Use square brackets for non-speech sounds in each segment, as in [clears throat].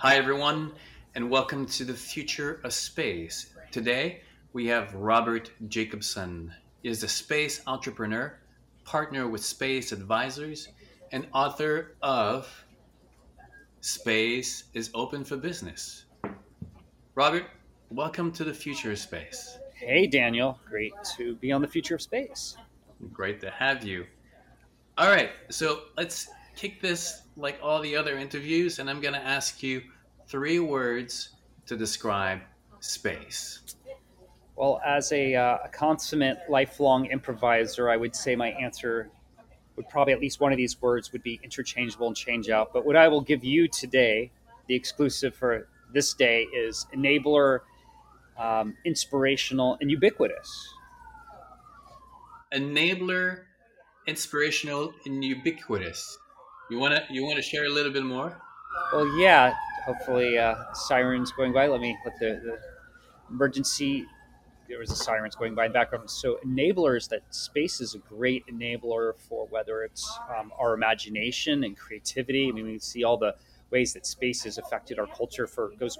Hi, everyone, and welcome to the future of space. Today, we have Robert Jacobson. He is a space entrepreneur, partner with Space Advisors, and author of Space is Open for Business. Robert, welcome to the future of space. Hey, Daniel. Great to be on the future of space. Great to have you. All right, so let's kick this like all the other interviews, and I'm going to ask you three words to describe space. Well, as a, uh, a consummate lifelong improviser, I would say my answer would probably at least one of these words would be interchangeable and change out. But what I will give you today, the exclusive for this day, is enabler, um, inspirational, and ubiquitous. Enabler, inspirational, and ubiquitous. You wanna you wanna share a little bit more? Well, yeah. Hopefully, uh, sirens going by. Let me let the, the emergency. There was a sirens going by in the background. So, enablers that space is a great enabler for whether it's um, our imagination and creativity. I mean, we see all the ways that space has affected our culture for goes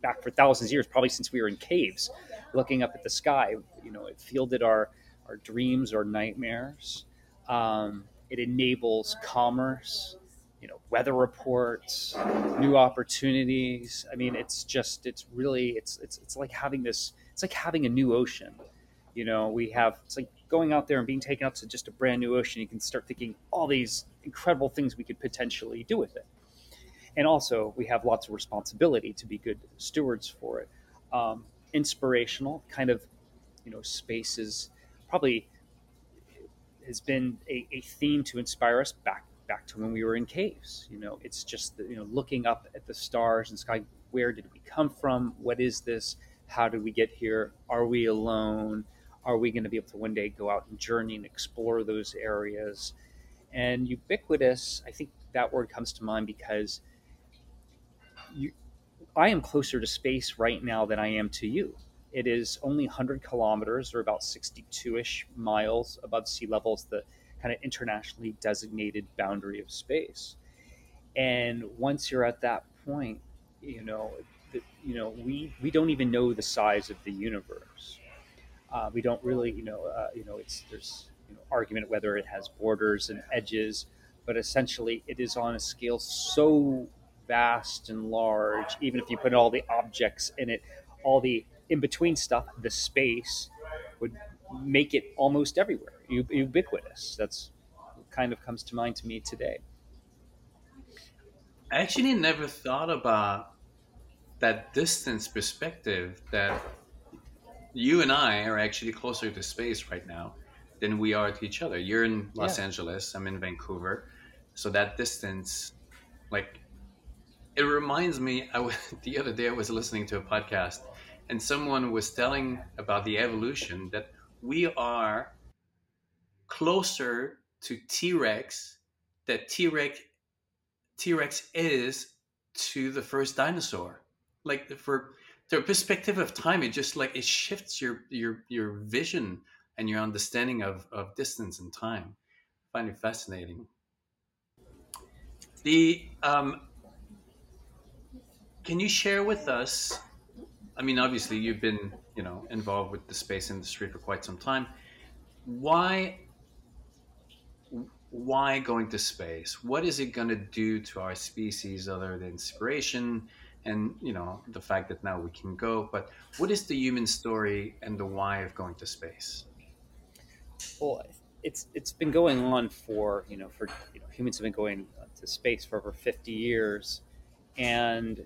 back for thousands of years, probably since we were in caves, looking up at the sky. You know, it fielded our our dreams or nightmares. Um, it enables commerce, you know, weather reports, new opportunities. I mean, it's just, it's really, it's, it's, it's like having this, it's like having a new ocean. You know, we have, it's like going out there and being taken up to just a brand new ocean. You can start thinking all these incredible things we could potentially do with it. And also, we have lots of responsibility to be good stewards for it. Um, inspirational, kind of, you know, spaces probably has been a, a, theme to inspire us back back to when we were in caves. You know, it's just the, you know looking up at the stars and sky. Where did we come from? What is this? How did we get here? Are we alone? Are we going to be able to one day go out and journey and explore those areas? And ubiquitous, I think that word comes to mind because you, I am closer to space right now than I am to you. It is only 100 kilometers, or about 62 ish miles above sea level, is the kind of internationally designated boundary of space. And once you're at that point, you know, the, you know, we we don't even know the size of the universe. Uh, we don't really, you know, uh, you know, it's there's you know, argument whether it has borders and edges, but essentially it is on a scale so vast and large. Even if you put all the objects in it, all the in between stuff, the space would make it almost everywhere, ubiquitous. That's kind of comes to mind to me today. I actually never thought about that distance perspective that you and I are actually closer to space right now than we are to each other. You're in Los yeah. Angeles, I'm in Vancouver. So that distance, like, it reminds me, I was, [laughs] the other day I was listening to a podcast and someone was telling about the evolution that we are closer to T-Rex that T-Rex T-Rex is to the first dinosaur. Like for the perspective of time, it just like it shifts your your your vision and your understanding of, of distance and time. I find it fascinating. The um, can you share with us I mean, obviously, you've been, you know, involved with the space industry for quite some time. Why, why going to space? What is it going to do to our species other than inspiration and, you know, the fact that now we can go? But what is the human story and the why of going to space? Well, it's it's been going on for you know for you know humans have been going to space for over 50 years and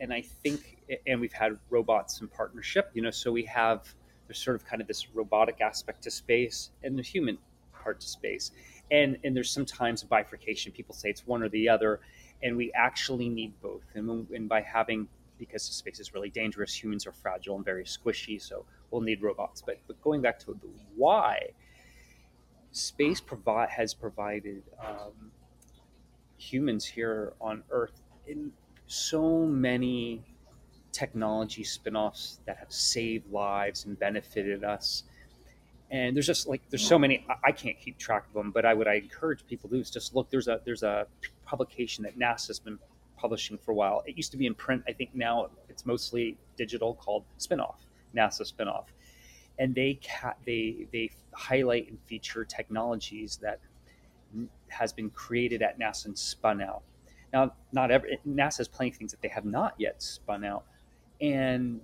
and I think, and we've had robots in partnership, you know, so we have, there's sort of kind of this robotic aspect to space and the human part to space. And, and there's sometimes a bifurcation. People say it's one or the other, and we actually need both. And, and by having, because space is really dangerous, humans are fragile and very squishy, so we'll need robots. But, but going back to the why, space provide, has provided um, humans here on Earth in so many technology spin-offs that have saved lives and benefited us and there's just like there's so many i can't keep track of them but i would i encourage people to do is just look there's a there's a publication that nasa's been publishing for a while. It used to be in print. I think now it's mostly digital, called Spinoff, NASA Spinoff, and they ca- they they highlight and feature technologies that has been created at NASA and spun out. Now, not every NASA has plenty of things that they have not yet spun out, and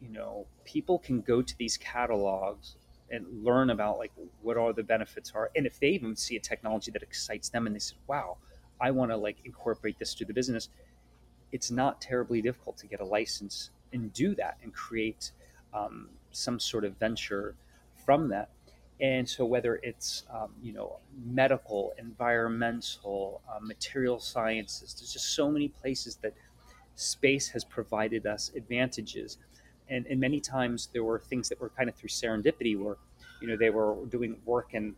you know, people can go to these catalogs and learn about like what all the benefits are, and if they even see a technology that excites them, and they said, "Wow, I want to like incorporate this to the business," it's not terribly difficult to get a license and do that and create um, some sort of venture from that and so whether it's um, you know medical environmental uh, material sciences there's just so many places that space has provided us advantages. And, and many times there were things that were kind of through serendipity where you know they were doing work and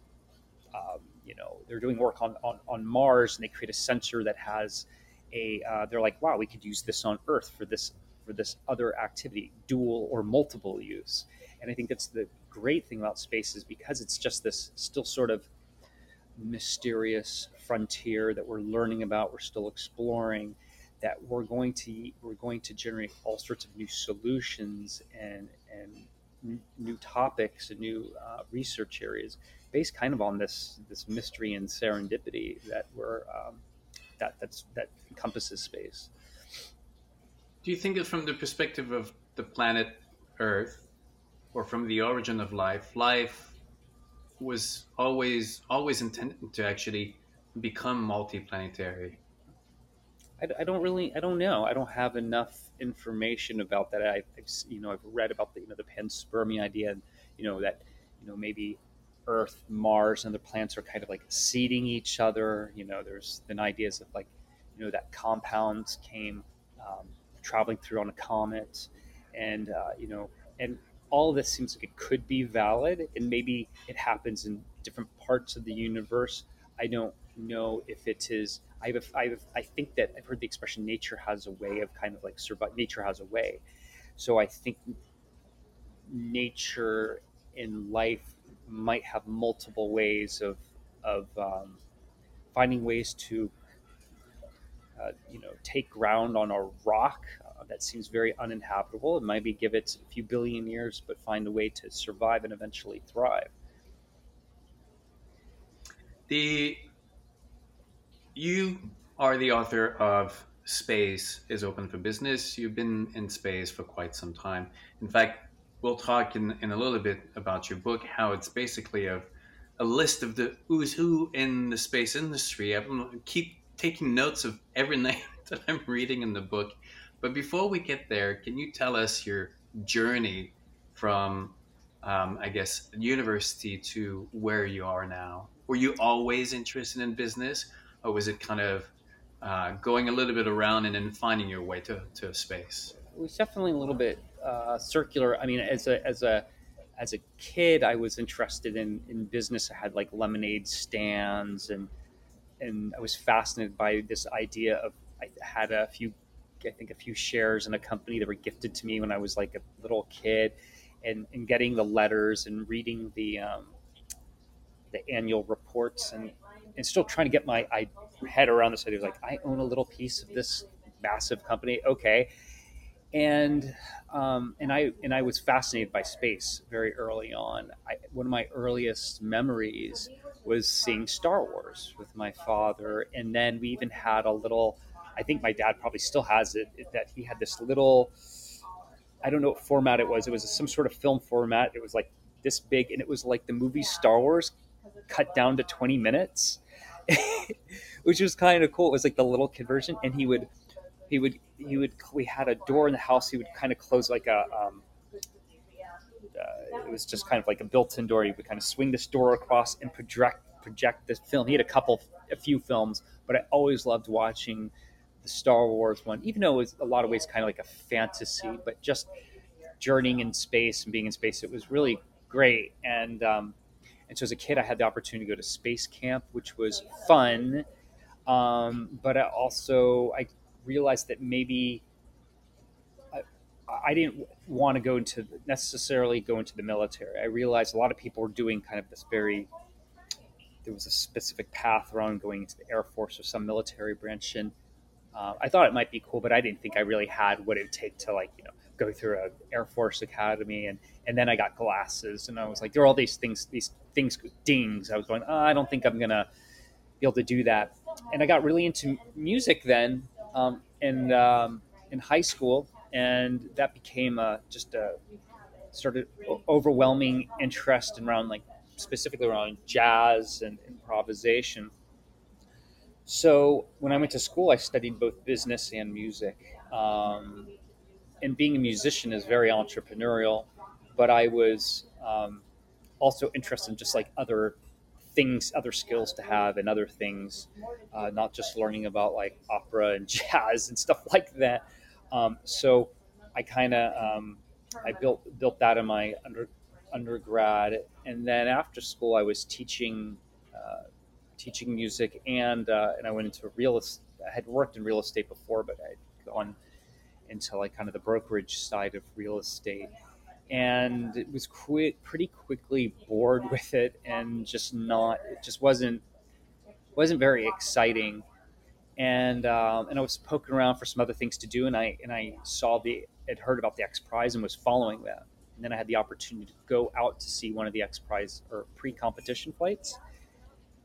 um, you know they're doing work on, on, on mars and they create a sensor that has a uh, they're like wow we could use this on earth for this for this other activity dual or multiple use. And i think that's the great thing about space is because it's just this still sort of mysterious frontier that we're learning about, we're still exploring, that we're going to we're going to generate all sorts of new solutions and and new topics and new uh, research areas based kind of on this this mystery and serendipity that we're um, that that's that encompasses space. Do you think it from the perspective of the planet Earth or from the origin of life, life was always always intended to actually become multiplanetary. I, I don't really, I don't know. I don't have enough information about that. I, have you know, I've read about the, you know, the panspermia idea, and you know that, you know, maybe Earth, Mars, and other planets are kind of like seeding each other. You know, there's been ideas of like, you know, that compounds came um, traveling through on a comet, and uh, you know, and all this seems like it could be valid, and maybe it happens in different parts of the universe. I don't know if it is. I have, a, I, have I think that I've heard the expression "nature has a way" of kind of like survive. Nature has a way, so I think nature in life might have multiple ways of of um, finding ways to uh, you know take ground on a rock that seems very uninhabitable and maybe give it a few billion years, but find a way to survive and eventually thrive. The you are the author of Space is Open for Business. You've been in space for quite some time. In fact, we'll talk in, in a little bit about your book, how it's basically a, a list of the who's who in the space industry. I keep taking notes of every [laughs] name that I'm reading in the book but before we get there, can you tell us your journey from, um, I guess, university to where you are now? Were you always interested in business, or was it kind of uh, going a little bit around and then finding your way to, to space? It was definitely a little bit uh, circular. I mean, as a as a as a kid, I was interested in, in business. I had like lemonade stands, and and I was fascinated by this idea of. I had a few I think a few shares in a company that were gifted to me when I was like a little kid, and, and getting the letters and reading the um, the annual reports and and still trying to get my I, head around this idea. Of like I own a little piece of this massive company. Okay, and um, and I and I was fascinated by space very early on. I, one of my earliest memories was seeing Star Wars with my father, and then we even had a little I think my dad probably still has it, that he had this little, I don't know what format it was. It was some sort of film format. It was like this big, and it was like the movie Star Wars cut down to 20 minutes, [laughs] which was kind of cool. It was like the little kid version, and he would, he would, he would. We had a door in the house. He would kind of close like a. Um, uh, it was just kind of like a built-in door. He would kind of swing this door across and project project this film. He had a couple, a few films, but I always loved watching the Star Wars one, even though it was a lot of ways kind of like a fantasy, but just journeying in space and being in space, it was really great. And um, and so as a kid, I had the opportunity to go to space camp, which was fun. Um, but I also I realized that maybe I, I didn't want to go into necessarily go into the military. I realized a lot of people were doing kind of this very there was a specific path around going into the Air Force or some military branch, and uh, I thought it might be cool, but I didn't think I really had what it would take to like you know go through a Air Force Academy, and and then I got glasses, and I was like, there are all these things, these things, dings. I was going, oh, I don't think I'm gonna be able to do that, and I got really into music then, um, in um, in high school, and that became a, just a sort of overwhelming interest around like specifically around jazz and improvisation. So when I went to school, I studied both business and music. Um, and being a musician is very entrepreneurial, but I was um, also interested in just like other things, other skills to have, and other things, uh, not just learning about like opera and [laughs] jazz and stuff like that. Um, so I kind of um, I built built that in my under, undergrad, and then after school I was teaching uh, teaching music, and uh, and I went into real estate. I had worked in real estate before, but I'd gone into like kind of the brokerage side of real estate, and it was pretty quickly bored with it, and just not. It just wasn't wasn't very exciting. And um, and I was poking around for some other things to do, and I and I saw the had heard about the X Prize and was following that. And then I had the opportunity to go out to see one of the X Prize or pre competition flights.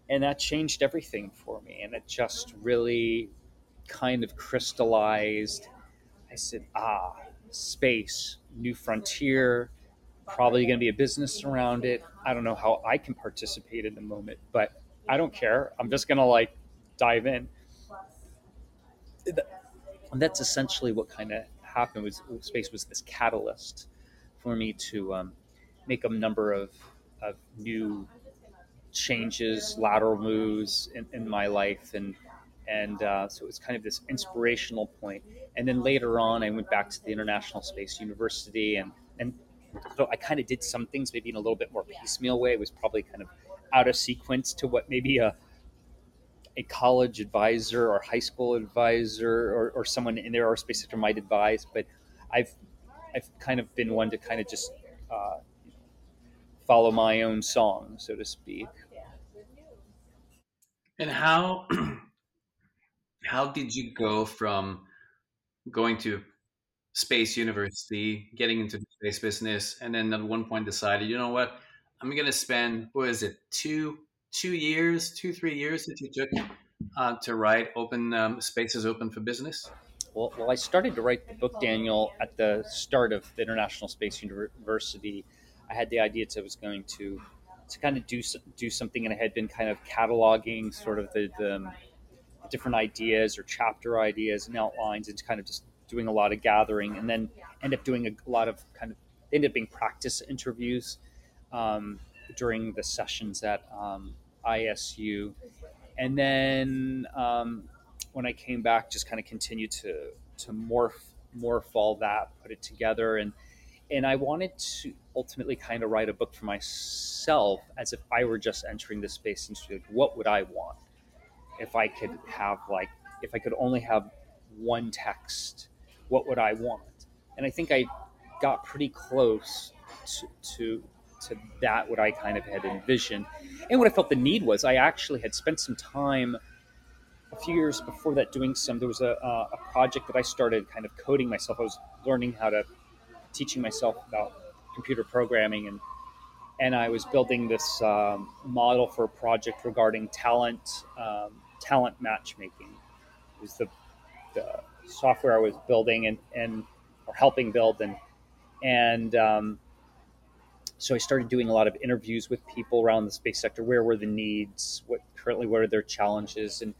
And that changed everything for me. And it just really kind of crystallized. I said, ah, space, new frontier, probably going to be a business around it. I don't know how I can participate in the moment, but I don't care. I'm just going to like dive in. And that's essentially what kind of happened was space was this catalyst for me to um, make a number of, of new changes, lateral moves in, in my life, and and uh, so it was kind of this inspirational point. And then later on, I went back to the International Space University, and and so I kind of did some things maybe in a little bit more piecemeal way. It was probably kind of out of sequence to what maybe a a college advisor or high school advisor or, or someone in their aerospace sector might advise, but I've I've kind of been one to kind of just uh, follow my own song, so to speak. And how [clears throat] how did you go from going to space university, getting into the space business, and then at one point decided, you know what, I'm to spend what is it, two two years, two three years that you took uh, to write Open um, Spaces Open for Business? Well, well, I started to write the book, Daniel, at the start of the International Space University. I had the idea that I was going to to kind of do do something, and I had been kind of cataloging sort of the, the different ideas or chapter ideas and outlines, and kind of just doing a lot of gathering, and then end up doing a, lot of kind of ended up being practice interviews um, during the sessions at um, ISU, and then um, when I came back, just kind of continued to to morph morph all that, put it together, and and I wanted to ultimately kind of write a book for myself as if I were just entering this space industry. What would I want if I could have like if I could only have one text? What would I want? And I think I got pretty close to, to to that what I kind of had envisioned. And what I felt the need was I actually had spent some time a few years before that doing some there was a, a project that I started kind of coding myself. I was learning how to teaching myself about computer programming and and I was building this um, model for a project regarding talent um, talent matchmaking. It was the, the software I was building and, and or helping build and and um, so I started doing a lot of interviews with people around the space sector. Where were the needs? What currently what are their challenges? And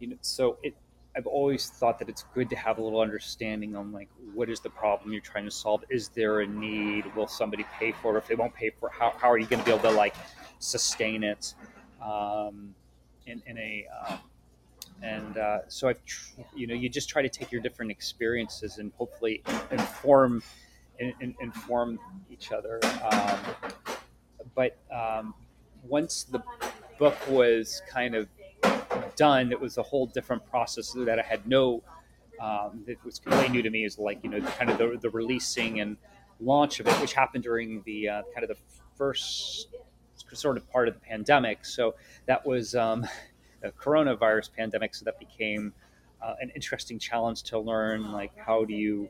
you know, so it. I've always thought that it's good to have a little understanding on like what is the problem you're trying to solve. Is there a need? Will somebody pay for it? If they won't pay for it, how, how are you going to be able to like sustain it um, in, in a um, and uh, so I've you know you just try to take your different experiences and hopefully inform in, in, inform each other. Um, but um, once the book was kind of done, it was a whole different process that I had no. Um, that was completely new to me is like you know kind of the, the releasing and launch of it, which happened during the uh, kind of the first sort of part of the pandemic. So that was um, a coronavirus pandemic. So that became uh, an interesting challenge to learn. Like, how do you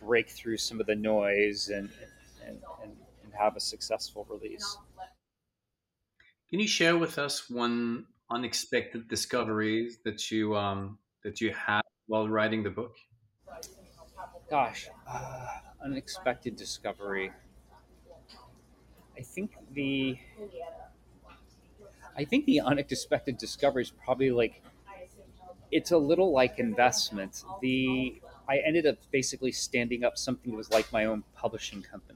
break through some of the noise and and, and, and have a successful release? Can you share with us one unexpected discoveries that you um, that you had while writing the book? Gosh, uh, unexpected discovery. I think the I think the unexpected discovery is probably like it's a little like investment. The I ended up basically standing up something that was like my own publishing company.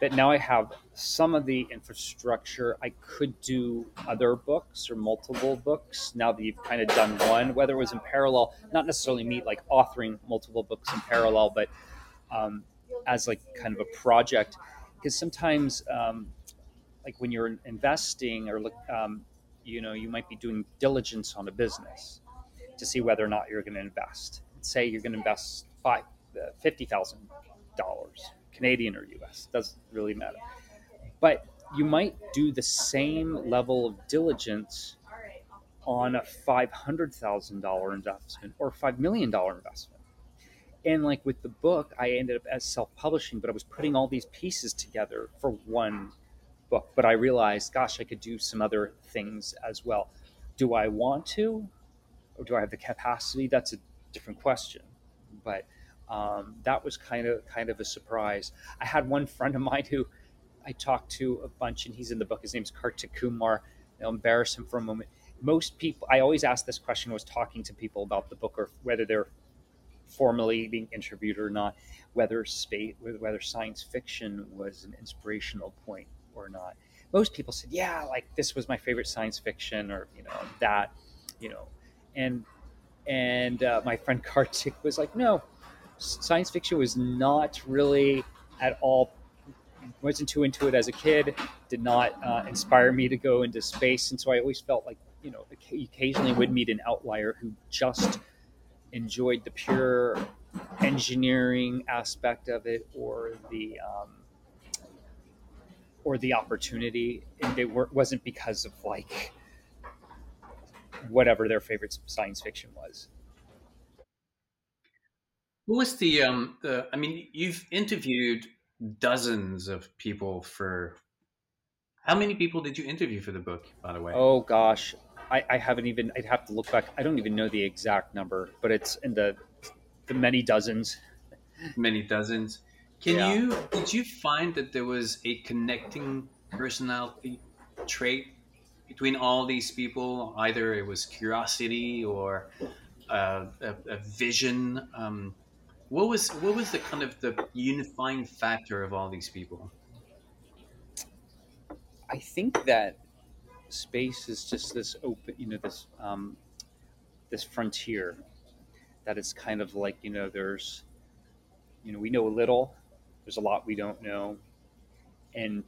That now I have some of the infrastructure. I could do other books or multiple books now that you've kind of done one, whether it was in parallel, not necessarily me like authoring multiple books in parallel, but um, as like kind of a project. Because sometimes um, like when you're investing or look, um, you know, you might be doing diligence on a business to see whether or not you're going to invest. Say you're going to invest five, uh, fifty thousand dollars, Canadian or U.S. Doesn't really matter. But you might do the same level of diligence on a five hundred thousand dollar investment or five million dollar investment. And like with the book, I ended up as self publishing, but I was putting all these pieces together for one book, but I realized, gosh, I could do some other things as well. Do I want to, or do I have the capacity? That's a different question. But um, that was kind of kind of a surprise. I had one friend of mine who I talked to a bunch, and he's in the book. His name's Kartik Kumar. I'll embarrass him for a moment. Most people, I always ask this question. Was talking to people about the book, or whether they're formally being interviewed or not, whether space, whether science fiction was an inspirational point or not. Most people said, yeah, like this was my favorite science fiction or, you know, that, you know, and, and uh, my friend Kartik was like, no, science fiction was not really at all wasn't too into it as a kid did not uh, inspire me to go into space and so i always felt like you know occasionally would meet an outlier who just enjoyed the pure engineering aspect of it or the um, or the opportunity. And it wasn't because of like whatever their favorite science fiction was. What was the um the I mean you've interviewed dozens of people for how many people did you interview for the book by the way? Oh gosh. I, I haven't even I'd have to look back. I don't even know the exact number, but it's in the the many dozens. Many dozens. Can yeah. you did you find that there was a connecting personality trait between all these people? Either it was curiosity or uh, a, a, vision. Um, what was what was the kind of the unifying factor of all these people? I think that space is just this open, you know, this um, this frontier that is kind of like you know, there's you know, we know a little, there's a lot we don't know, and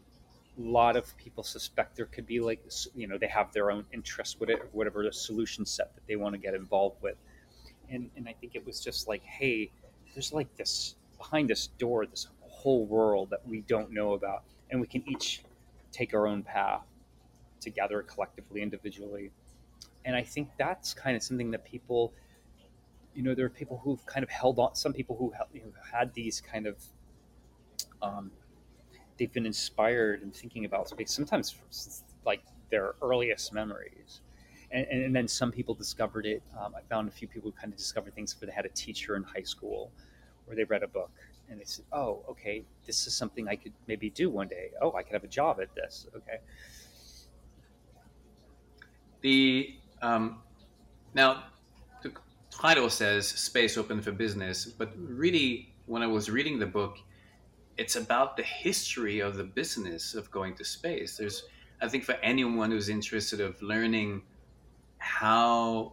a lot of people suspect there could be like you know they have their own interests with it, whatever the solution set that they want to get involved with, and and I think it was just like, hey, there's like this behind this door, this whole world that we don't know about, and we can each take our own path together, collectively, individually, and I think that's kind of something that people you know, there are people who've kind of held on. Some people who have, you know, had these kind of um, they've been inspired in thinking about space sometimes like their earliest memories and, and, and, then some people discovered it. Um, i found a few people who kind of discovered things where they had a teacher in high school or they read a book and they said oh okay this is something i could maybe do one day. Oh i could have a job at this. Okay. The um, now the title says space open for business but really when i was reading the book it's about the history of the business of going to space. There's, I think, for anyone who's interested of learning how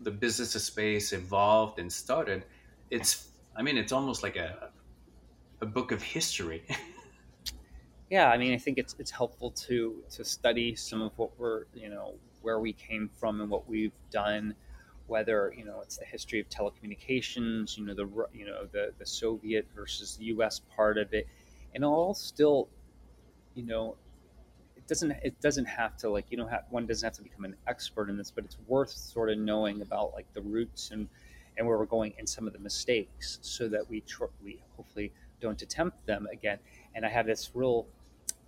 the business of space evolved and started, it's, I mean, it's almost like a, a book of history. [laughs] yeah, I mean, I think it's it's helpful to to study some of what we're, you know, where we came from and what we've done whether you know it's the history of telecommunications, you know the you know the the Soviet versus the U.S. part of it, and all still, you know, doesn't it doesn't have to like you don't one doesn't have to become an expert in this, but it's worth sort of knowing about like the roots and and where we're going and some of the mistakes so that we tr- we hopefully don't attempt them again. And I have this real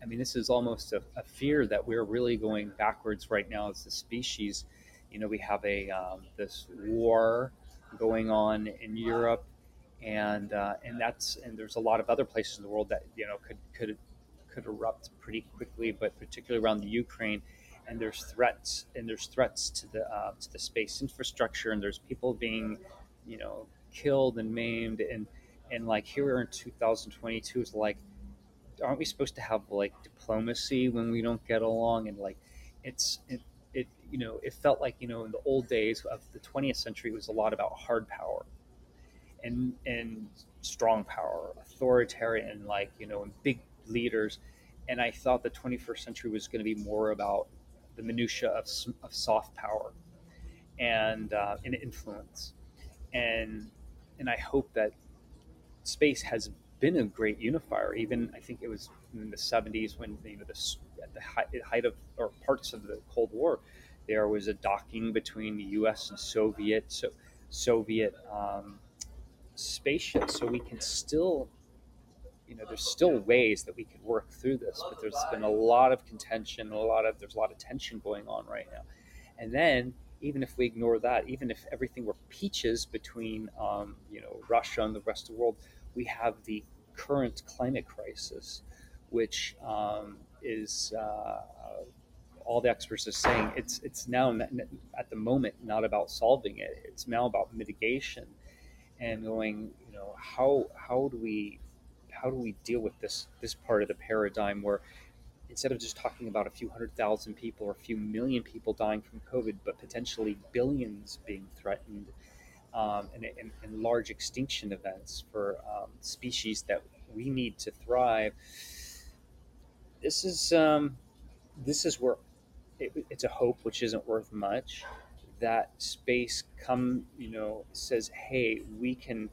I mean, this is almost a, a, fear that we're really going backwards right now as a species. You know, we have a um, this war going on in Europe, and uh, and that's and there's a lot of other places in the world that you know could could could erupt pretty quickly, but particularly around the Ukraine. And there's threats, and there's threats to the uh, to the space infrastructure, and there's people being, you know, killed and maimed, and and like here we are in 2022. It's like aren't we supposed to have like diplomacy when we don't get along and like it's it, it you know it felt like you know in the old days of the 20th century it was a lot about hard power and and strong power authoritarian like you know and big leaders and i thought the 21st century was going to be more about the minutia of, of soft power and uh, and influence and and i hope that space has been a great unifier. Even I think it was in the 70s when you know the at the height of or parts of the Cold War, there was a docking between the U.S. and Soviet so Soviet um, spaceships. So we can still, you know, there's still ways that we could work through this, but there's been a lot of contention, a lot of there's a lot of tension going on right now, and then. Even if we ignore that, even if everything were peaches between, um, you know, Russia and the rest of the world, we have the current climate crisis, which um, is uh, all the experts are saying it's it's now at the moment not about solving it. It's now about mitigation and going. You know how how do we how do we deal with this this part of the paradigm where instead of just talking about a few hundred thousand people or a few million people dying from COVID, but potentially billions being threatened um, and, and, and, large extinction events for um, species that we need to thrive. This is um, this is where it, it's a hope which isn't worth much. That space come you know says, hey, we can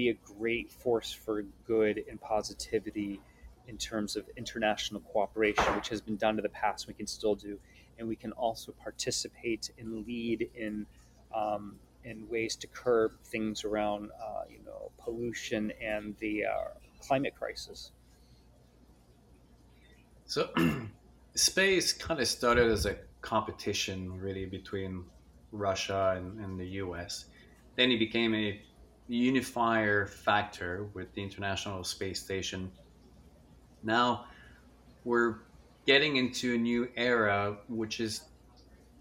be a great force for good and positivity in terms of international cooperation, which has been done in the past. We can still do, and we can also participate and lead in um, and ways to curb things around, uh, you know, pollution and the uh, climate crisis. So, [clears throat] space kind of started as a competition, really, between Russia and, and the U.S. Then it became a unifier factor with the International Space Station. Now we're getting into a new era, which is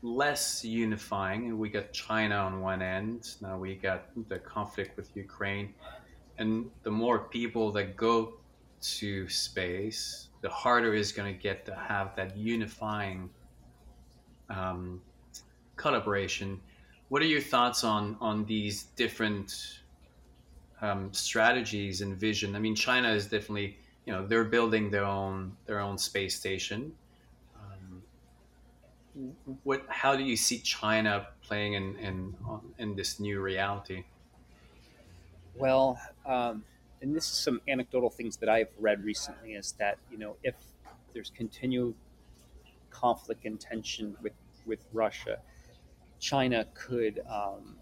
less unifying. We got China on one end. Now we got the conflict with Ukraine. And the more people that go to space, the harder it's going to get to have that unifying um, collaboration. What are your thoughts on on these different um, strategies and vision? I mean, China is definitely you know they're building their own their own space station what how do you see China playing in in in this new reality? Well, um, and this is some anecdotal things that I've read recently is that you know if there's continued conflict and tension with with Russia, China could um,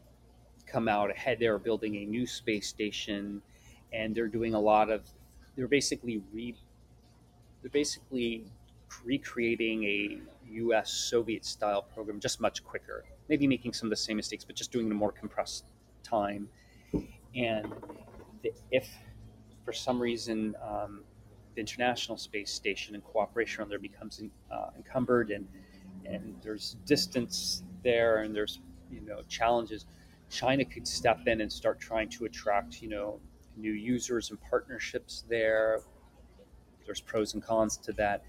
come out ahead. They're building a new space station, and they're doing a lot of. They're basically re. They're basically recreating a U.S. Soviet style program just much quicker. Maybe making some of the same mistakes, but just doing it in a more compressed time. And if for some reason um, the International Space Station and cooperation on there becomes uh, encumbered and and there's distance there and there's you know challenges, China could step in and start trying to attract you know new users and partnerships there. There's pros and cons to that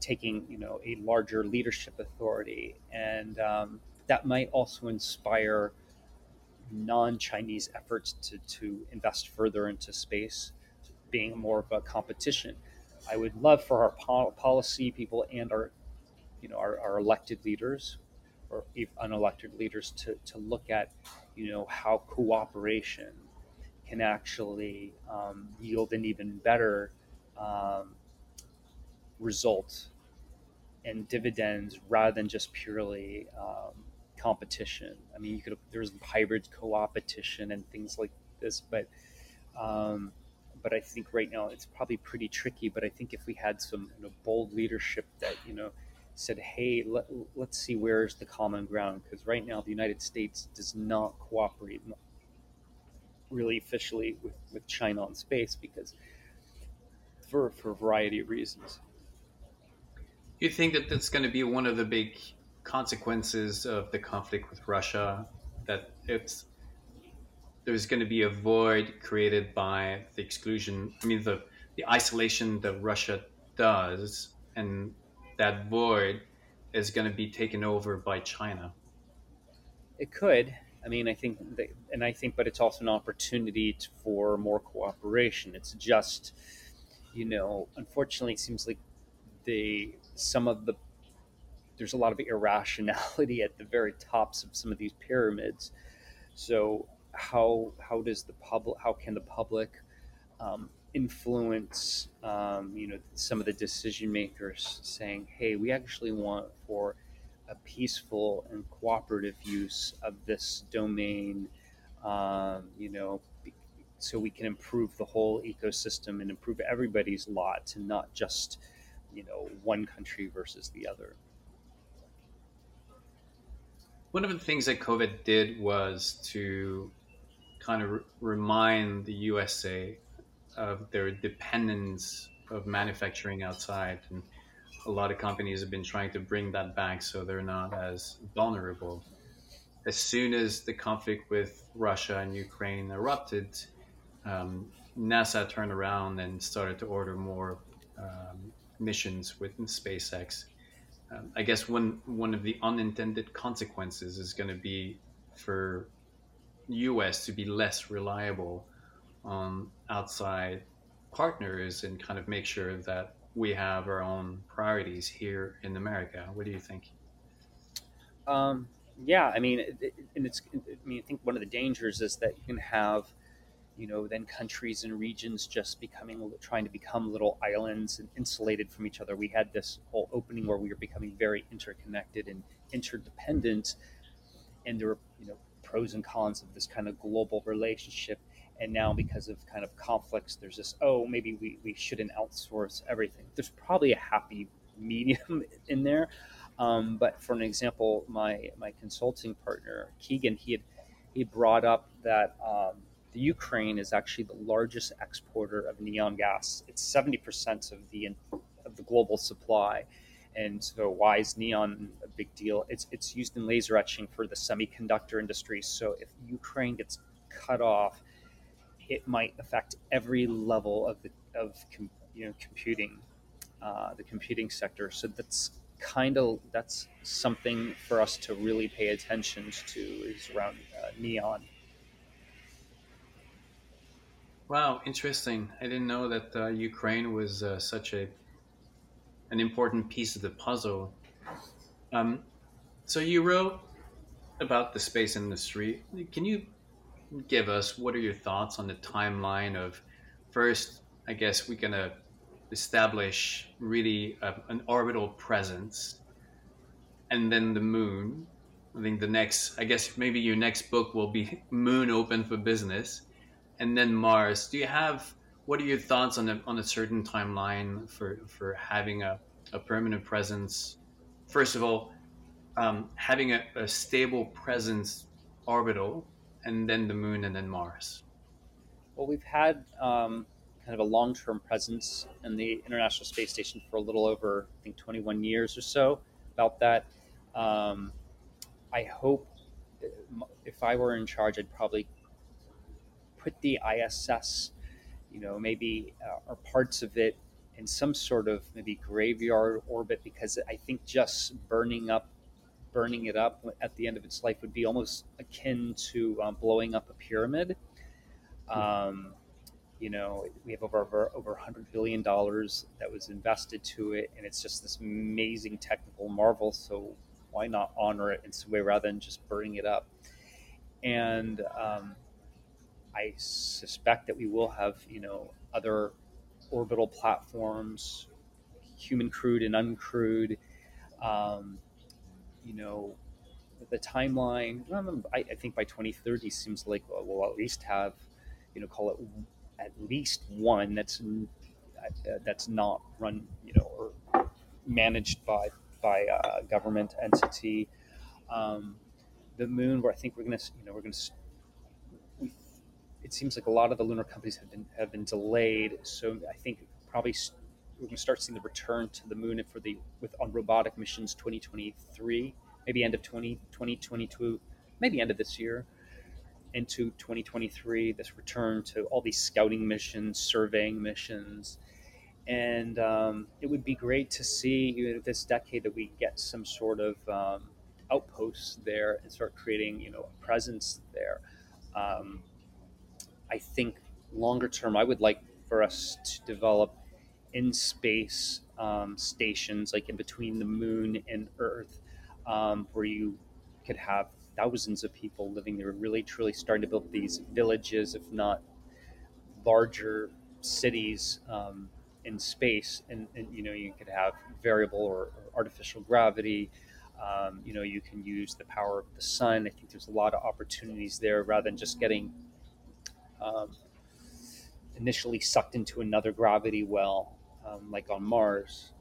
taking you know a larger leadership authority, and um, that might also inspire non-Chinese efforts to, to invest further into space, being more of a competition. I would love for our po- policy people and our you know our, our elected leaders or unelected leaders to, to look at you know how cooperation can actually um, yield an even better um, result and dividends rather than just purely um, competition. I mean, you could there's hybrid co-opetition and things like this, but um, but I think right now it's probably pretty tricky. But I think if we had some you know, bold leadership that you know said, "Hey, let, let's see where's the common ground," because right now the United States does not cooperate really officially with, with China on space because for for a variety of reasons. You think that that's going to be one of the big consequences of the conflict with Russia? That it's there's going to be a void created by the exclusion. I mean, the the isolation that Russia does, and that void is going to be taken over by China. It could. I mean, I think, that, and I think, but it's also an opportunity to, for more cooperation. It's just, you know, unfortunately, it seems like the some of the there's a lot of irrationality at the very tops of some of these pyramids. So how how does the public how can the public um, influence um, you know some of the decision makers saying hey we actually want for a peaceful and cooperative use of this domain um, you know so we can improve the whole ecosystem and improve everybody's lot and not just you know one country versus the other. One of the things that covid did was to kind of remind the USA of their dependence of manufacturing outside. And a lot of companies have been trying to bring that back so they're not as vulnerable. As soon as the conflict with Russia and Ukraine erupted, um, NASA turned around and started to order more um, missions with SpaceX. Um, I guess one one of the unintended consequences is going to be for US to be less reliable on outside partners and kind of make sure that we have our own priorities here in America. What do you think? Um, yeah, I mean, and it's. I mean, I think one of the dangers is that you can have, you know, then countries and regions just becoming trying to become little islands and insulated from each other. We had this whole opening where we were becoming very interconnected and interdependent, and there were, you know, pros and cons of this kind of global relationship. And now, because of kind of conflicts, there's this oh, maybe we, we shouldn't outsource everything. There's probably a happy medium [laughs] in there. Um, but for an example, my, my consulting partner, Keegan, he had, he brought up that um, the Ukraine is actually the largest exporter of neon gas. It's 70% of the, of the global supply. And so, why is neon a big deal? It's it's used in laser etching for the semiconductor industry. So, if Ukraine gets cut off, it might affect every level of the of com, you know computing, uh, the computing sector. So that's kind of that's something for us to really pay attention to is around uh, neon. Wow, interesting. I didn't know that uh, Ukraine was uh, such a an important piece of the puzzle. Um, so you wrote about the space industry. Can you give us what are your thoughts on the timeline of first? I guess we're gonna establish really a, an orbital presence, and then the moon. I think the next, I guess maybe your next book will be [laughs] Moon Open for Business, and then Mars. Do you have what are your thoughts on a, on a certain timeline for, for having a, a permanent presence? First of all, um, having a, a, stable presence orbital, and then the moon, and then Mars. Well, we've had um, kind of a long term presence in the International Space Station for a little over, I think, 21 years or so. About that, um, I hope if I were in charge, I'd probably put the ISS you know, maybe uh, or parts of it in some sort of maybe graveyard orbit because I think just burning up, burning it up at the end of its life would be almost akin to um, blowing up a pyramid. Um, you know, we have over over, over 100 billion dollars that was invested to it, and it's just this amazing technical marvel. So why not honor it in some way rather than just burning it up? And um, I suspect that we will have, you know, other orbital platforms, human crewed and uncrewed. Um, you know, the timeline. I, I think by 2030 seems like we'll at least have, you know, call it at least one that's uh, that's not run, you know, or managed by by a government entity. Um, the moon, where I think we're gonna, you know, we're gonna. We, it seems like a lot of the lunar companies have been have been delayed, so I think probably we're going to start seeing the return to the moon for the with on robotic missions 2023 maybe end of 20, 2022, maybe end of this year into 2023, this return to all these scouting missions, surveying missions. And um, it would be great to see you know, this decade that we get some sort of um, outposts there and start creating, you know, a presence there. Um, I think longer term, I would like for us to develop in space um, stations, like in between the moon and Earth, um, where you could have thousands of people living there, really truly starting to build these villages, if not larger cities um, in space. And, and, you know, you could have variable or, or artificial gravity. Um, you know, you can use the power of the sun. I think there's a lot of opportunities there rather than just getting um, initially sucked into another gravity well, um, like on Mars.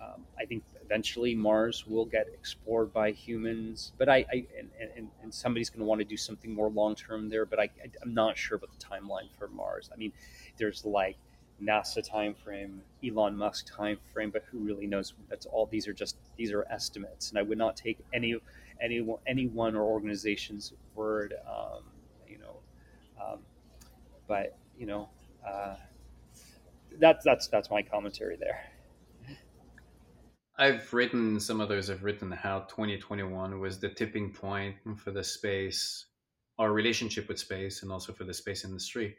Um, I think eventually Mars will get explored by humans, but I, I and, and, and somebody's going to want to do something more long term there. But I, I'm not sure about the timeline for Mars. I mean, there's like NASA timeframe, Elon Musk timeframe, but who really knows? That's all. These are just these are estimates, and I would not take any any anyone or organization's word. Um, you know, um, but you know, uh, that's that's that's my commentary there. I've written some others have written how 2021 was the tipping point for the space, our relationship with space, and also for the space industry.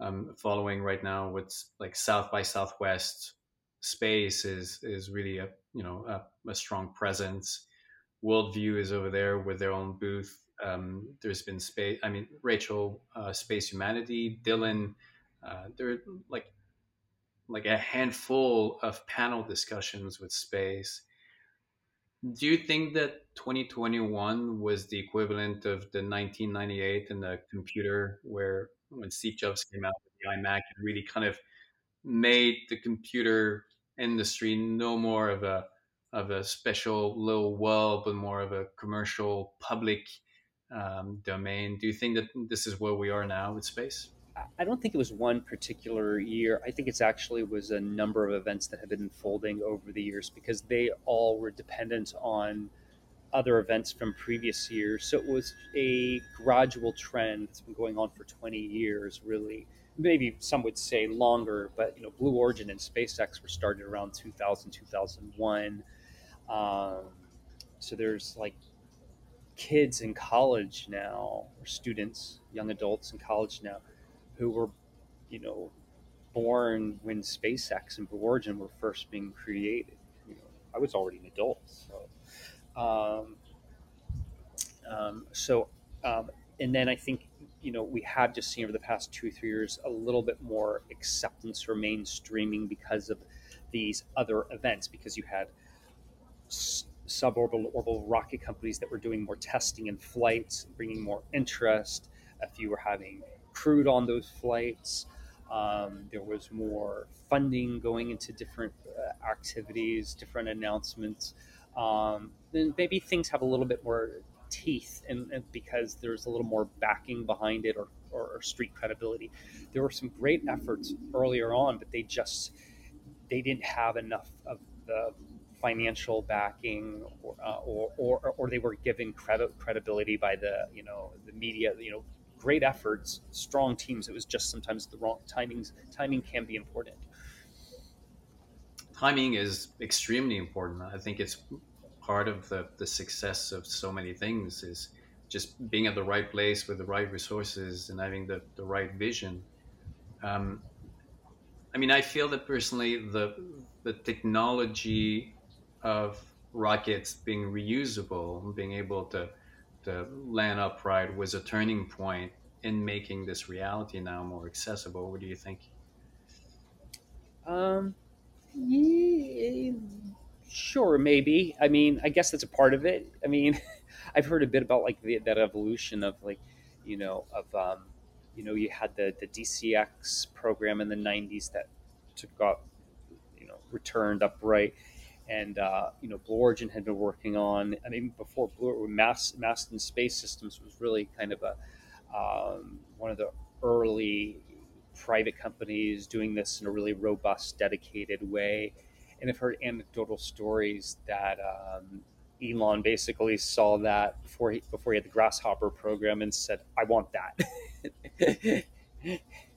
Um, following right now, what's like South by Southwest space is is really a you know a, a strong presence. Worldview is over there with their own booth. Um, there's been space. I mean, Rachel, uh, Space Humanity, Dylan. Uh, they're like like a handful of panel discussions with space. Do you think that 2021 was the equivalent of the 1998 and the computer, where when Steve Jobs came out with the iMac, it really kind of made the computer industry no more of a of a special little world, but more of a commercial public um, domain. Do you think that this is where we are now with space? I don't think it was one particular year. I think it's actually was a number of events that have been unfolding over the years because they all were dependent on other events from previous years. So it was a gradual trend that's been going on for 20 years, really. Maybe some would say longer, but you know, Blue Origin and SpaceX were started around 2000, 2001. Um, so there's like kids in college now, or students, young adults in college now, who were, you know, born when SpaceX and Blue Origin were first being created. You know, I was already an adult, so, um, um, so, um, and then I think you know we have just seen over the past two three years a little bit more acceptance or mainstreaming because of these other events because you had suborbital orbital rocket companies that were doing more testing and flights bringing more interest a few were having crewed on those flights. Um, there was more funding going into different uh, activities, different announcements. Um, then maybe things have a little bit more teeth, and, and because there's a little more backing behind it or, or, or, street credibility. There were some great efforts earlier on, but they just they didn't have enough of the financial backing, or, uh, or, or, or they were given credit credibility by the you know the media, you know great efforts, strong teams. It was just sometimes the wrong timings. Timing can be important. Timing is extremely important. I think it's part of the, the success of so many things is just being at the right place with the right resources and having the, the right vision. Um, I mean, I feel that personally, the the technology of rockets being reusable, being able to the land upright was a turning point in making this reality now more accessible. What do you think? Um, yeah, Sure, maybe. I mean, I guess that's a part of it. I mean, [laughs] I've heard a bit about like the, that evolution of like, you know, of um, you know, you had the the DCX program in the '90s that took got, you know, returned upright, and uh, you know, Blue Origin had been working on. I mean, before Blue Mass Masten Space Systems was really kind of a um, one of the early private companies doing this in a really robust, dedicated way. And I've heard anecdotal stories that um, Elon basically saw that before he before he had the Grasshopper program and said, "I want that." [laughs]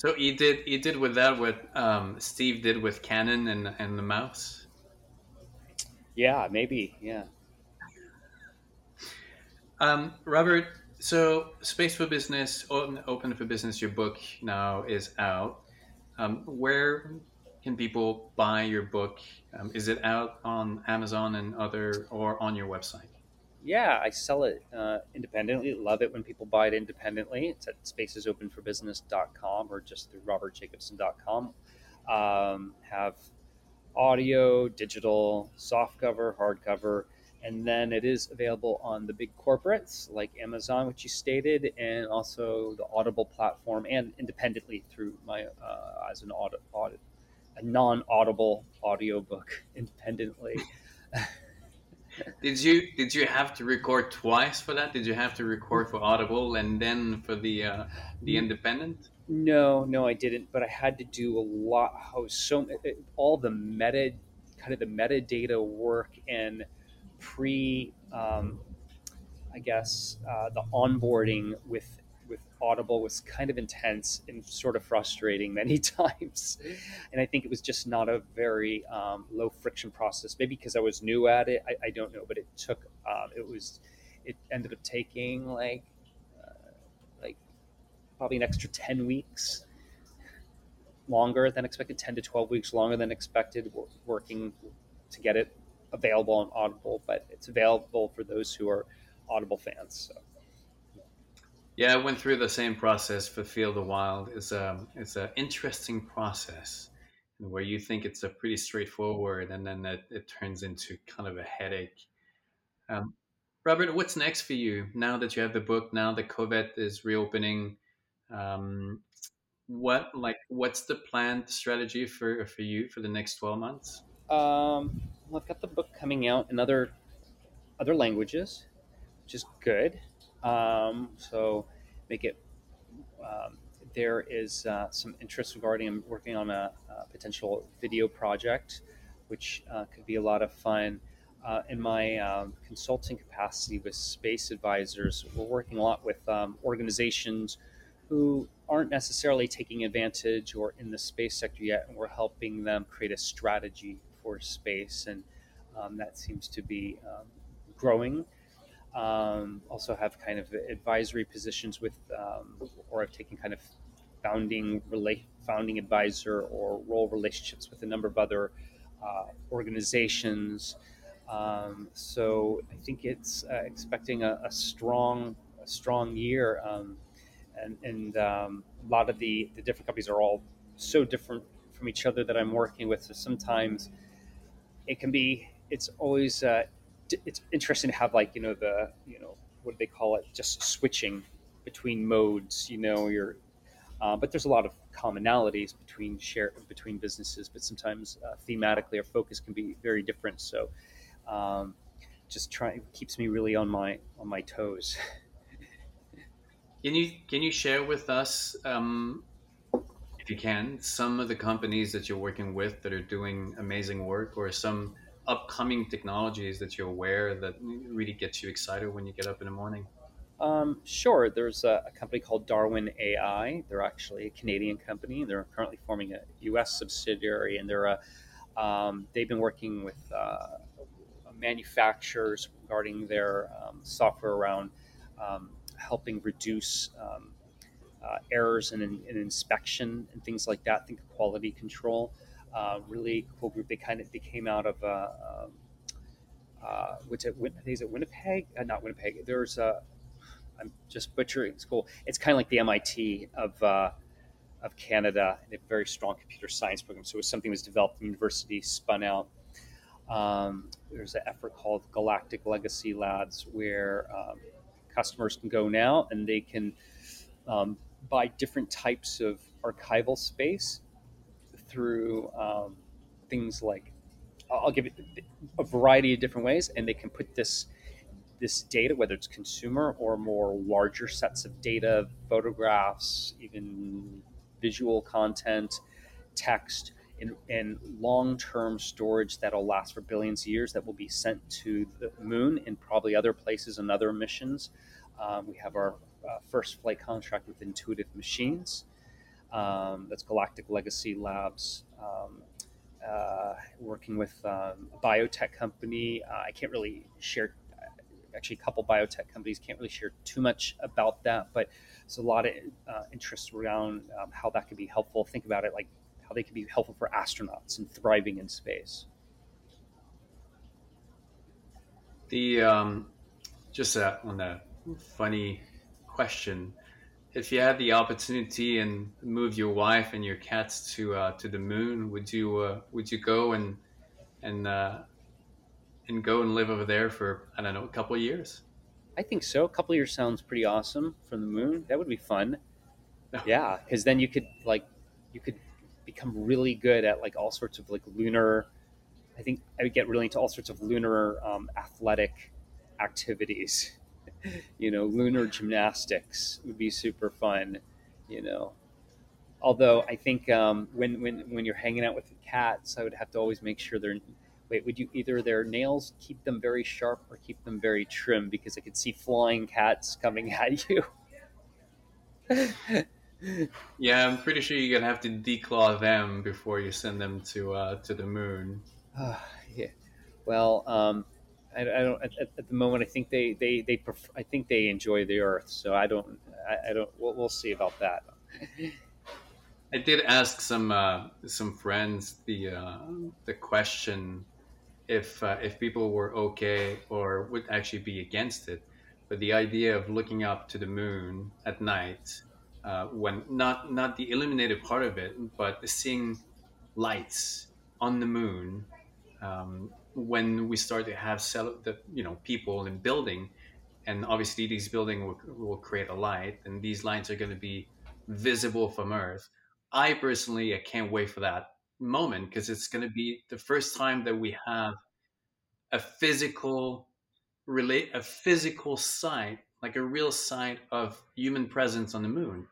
so he did he did with that what um, Steve did with Canon and and the mouse. Yeah, maybe. Yeah. Um, Robert, so Space for Business, Open for Business, your book now is out. Um, where can people buy your book? Um, is it out on Amazon and other, or on your website? Yeah, I sell it uh, independently. Love it when people buy it independently. It's at spaceisopenforbusiness.com or just through robertjacobson.com. Um, have audio, digital, softcover, hardcover and then it is available on the big corporates like Amazon, which you stated, and also the Audible platform, and independently through my uh, as an audit, audit a non-audible audiobook [laughs] independently. [laughs] did you did you have to record twice for that? Did you have to record for Audible and then for the uh, the independent? No, no, I didn't. But I had to do a lot. How so? All the meta, kind of the metadata work and pre, um, I guess, uh, the onboarding with with Audible was kind of intense and sort of frustrating [laughs] many times. And I think it was just not a very um, low friction process. Maybe because I was new at it, I, I don't know. But it took, um, it was, it ended up taking like, uh, like probably an extra ten weeks longer than expected 10 to 12 weeks longer than expected working to get it available on Audible, but it's available for those who are Audible fans. So. Yeah, I went through the same process for Feel the Wild. It's a it's an interesting process where you think it's a pretty straightforward, and then it, it turns into kind of a headache. Um, Robert, what's next for you now that you have the book? Now that COVID is reopening, um, what like what's the planned strategy for for you for the next twelve months? Um, well, I've got the book coming out in other other languages, which is good. Um, so make it. Um, there is uh, some interest regarding. I'm working on a, a potential video project, which uh, could be a lot of fun. Uh, in my um, consulting capacity with space advisors, we're working a lot with um, organizations who aren't necessarily taking advantage or in the space sector yet, and we're helping them create a strategy for space, and um, that seems to be um, growing. Um, also have kind of advisory positions with, um, or I've taken kind of founding rela- founding advisor or role relationships with a number of other uh, organizations. Um, so I think it's uh, expecting a, a, strong, a strong year, um, and, and um, a lot of the, the different companies are all so different from each other that I'm working with. So sometimes it can be it's always uh, it's interesting to have like you know the you know what do they call it? Just switching between modes you know you're uh, but there's a lot of commonalities between share between businesses but sometimes uh, thematically our focus can be very different. So um, just trying keeps me really on my on my toes. [laughs] Can you can you share with us um, if you can, some of the companies that you're working with that are doing amazing work, or some upcoming technologies that you're aware that really gets you excited when you get up in the morning? Um, sure. There's a, a, company called Darwin AI. They're actually a Canadian company. They're currently forming a U.S. subsidiary, and they're a, um, they've been working with uh, manufacturers regarding their um, software around um, helping reduce um, uh, errors in, in, inspection and things like that. Think of quality control. Uh, really cool group. They kind of they came out of uh, um, uh, which at, is it Winnipeg? Uh, not Winnipeg. There's a I'm just butchering school. It's kind of like the MIT of uh, of Canada. Have a very strong computer science program. So it was something that was developed the university, spun out. Um, there's an effort called Galactic Legacy Labs where um, customers can go now and they can um, buy different types of archival space through um, things like I'll give it a variety of different ways, and they can put this this data, whether it's consumer or more larger sets of data, photographs, even visual content, text, in, in long-term storage that'll last for billions of years that will be sent to the moon and probably other places and other missions. Um, we have our uh, first flight contract with Intuitive Machines. Um, that's Galactic Legacy Labs. Um, uh, working with um, a biotech company. Uh, I can't really share, actually, a couple biotech companies can't really share too much about that, but there's a lot of uh, interest around um, how that could be helpful. Think about it like how they could be helpful for astronauts and thriving in space. The um, just uh, on the funny question if you had the opportunity and move your wife and your cats to uh, to the moon, would you uh, would you go and and uh, and go and live over there for I don't know a couple of years? I think so. A couple of years sounds pretty awesome from the moon. That would be fun. yeah, because then you could like you could become really good at like all sorts of like lunar. I think I would get really into all sorts of lunar um, athletic activities [laughs] you know, lunar gymnastics would be super fun, you know. Although I think um, when, when, when you're hanging out with the cats, I would have to always make sure they're, wait, would you either their nails keep them very sharp or keep them very trim? Because I could see flying cats coming [laughs] at you. [laughs] yeah, I'm pretty sure you're gonna have to declaw them before you send them to uh, to the moon. Uh, [sighs] yeah. Well, um, I, I don't at, at, the moment. I think they they they prefer, I think they enjoy the earth. So I don't I, I don't. We'll, we'll, see about that. [laughs] I did ask some uh, some friends the uh, the question if uh, if people were okay or would actually be against it, but the idea of looking up to the moon at night uh, when not not the illuminated part of it, but seeing lights on the moon um, when we start to have cell, the you know people in building, and obviously these building will, will create a light, and these lights are going to be visible from Earth. I personally, I can't wait for that moment because it's going to be the first time that we have a physical relate a physical site, like a real site of human presence on the moon.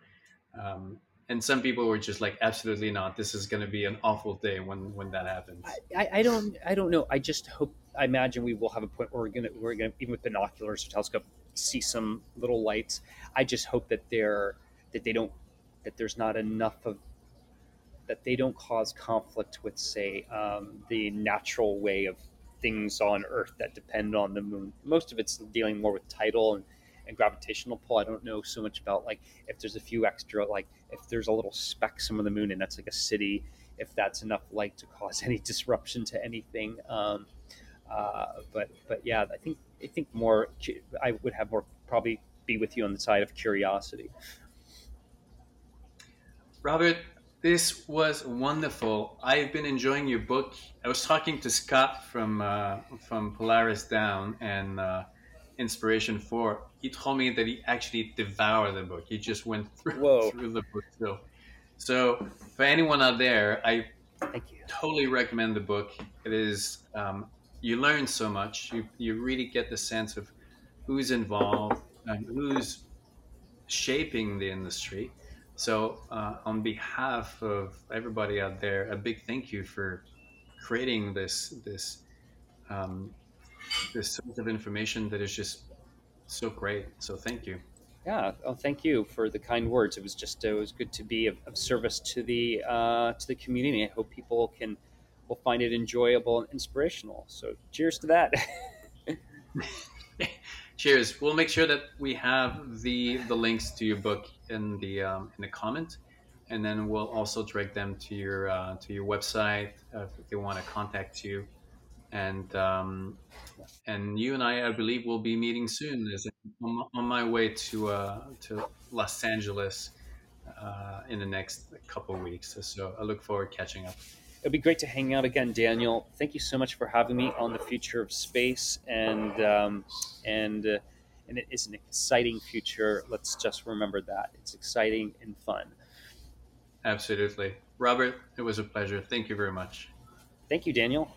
Um, and some people were just like absolutely not. This is going to be an awful day when when that happens. I, I don't i don't know. I just hope i imagine we will have a point where we're gonna we're gonna even with binoculars or telescope see some little lights. I just hope that they're that they don't that there's not enough of that they don't cause conflict with say um, the natural way of things on earth that depend on the moon. Most of it's dealing more with tidal and and gravitational pull. I don't know so much about like if there's a few extra like if there's a little speck some of the moon and that's like a city, if that's enough light to cause [laughs] any disruption to anything. Um, uh, but but yeah, I think I think more I would have more probably be with you on the side of curiosity. Robert, this was wonderful. I've been enjoying your book. I was talking to Scott from uh, from Polaris Dawn and uh, Inspiration Four he told me that he actually devoured the book. He just went [laughs] through, through the book. So, so for anyone out there, I totally recommend the book. It is um, you learn so much. You you really get the sense of who's involved and who's shaping the industry. So, uh, on behalf of everybody out there, a big thank you for creating this this um, this sort of information that is just so great. So thank you. Yeah. Oh, thank you for the kind words. It was just it was good to be of, of service to the uh, to the community. I hope people can will find it enjoyable and inspirational. So cheers to that. [laughs] [laughs] cheers. We'll make sure that we have the the links to your book in the um, in the comment, and then we'll also direct them to your uh, to your website uh, if they want to contact you and um, and you and I, I believe, will be meeting soon. As I'm on my way to uh, to Los Angeles uh, in the next couple of weeks. So I look forward to catching up. It'd be great to hang out again, Daniel. Thank you so much for having me on the future of space, and um, and uh, and it is an exciting future. Let's just remember that it's exciting and fun. Absolutely, Robert. It was a pleasure. Thank you very much. Thank you, Daniel.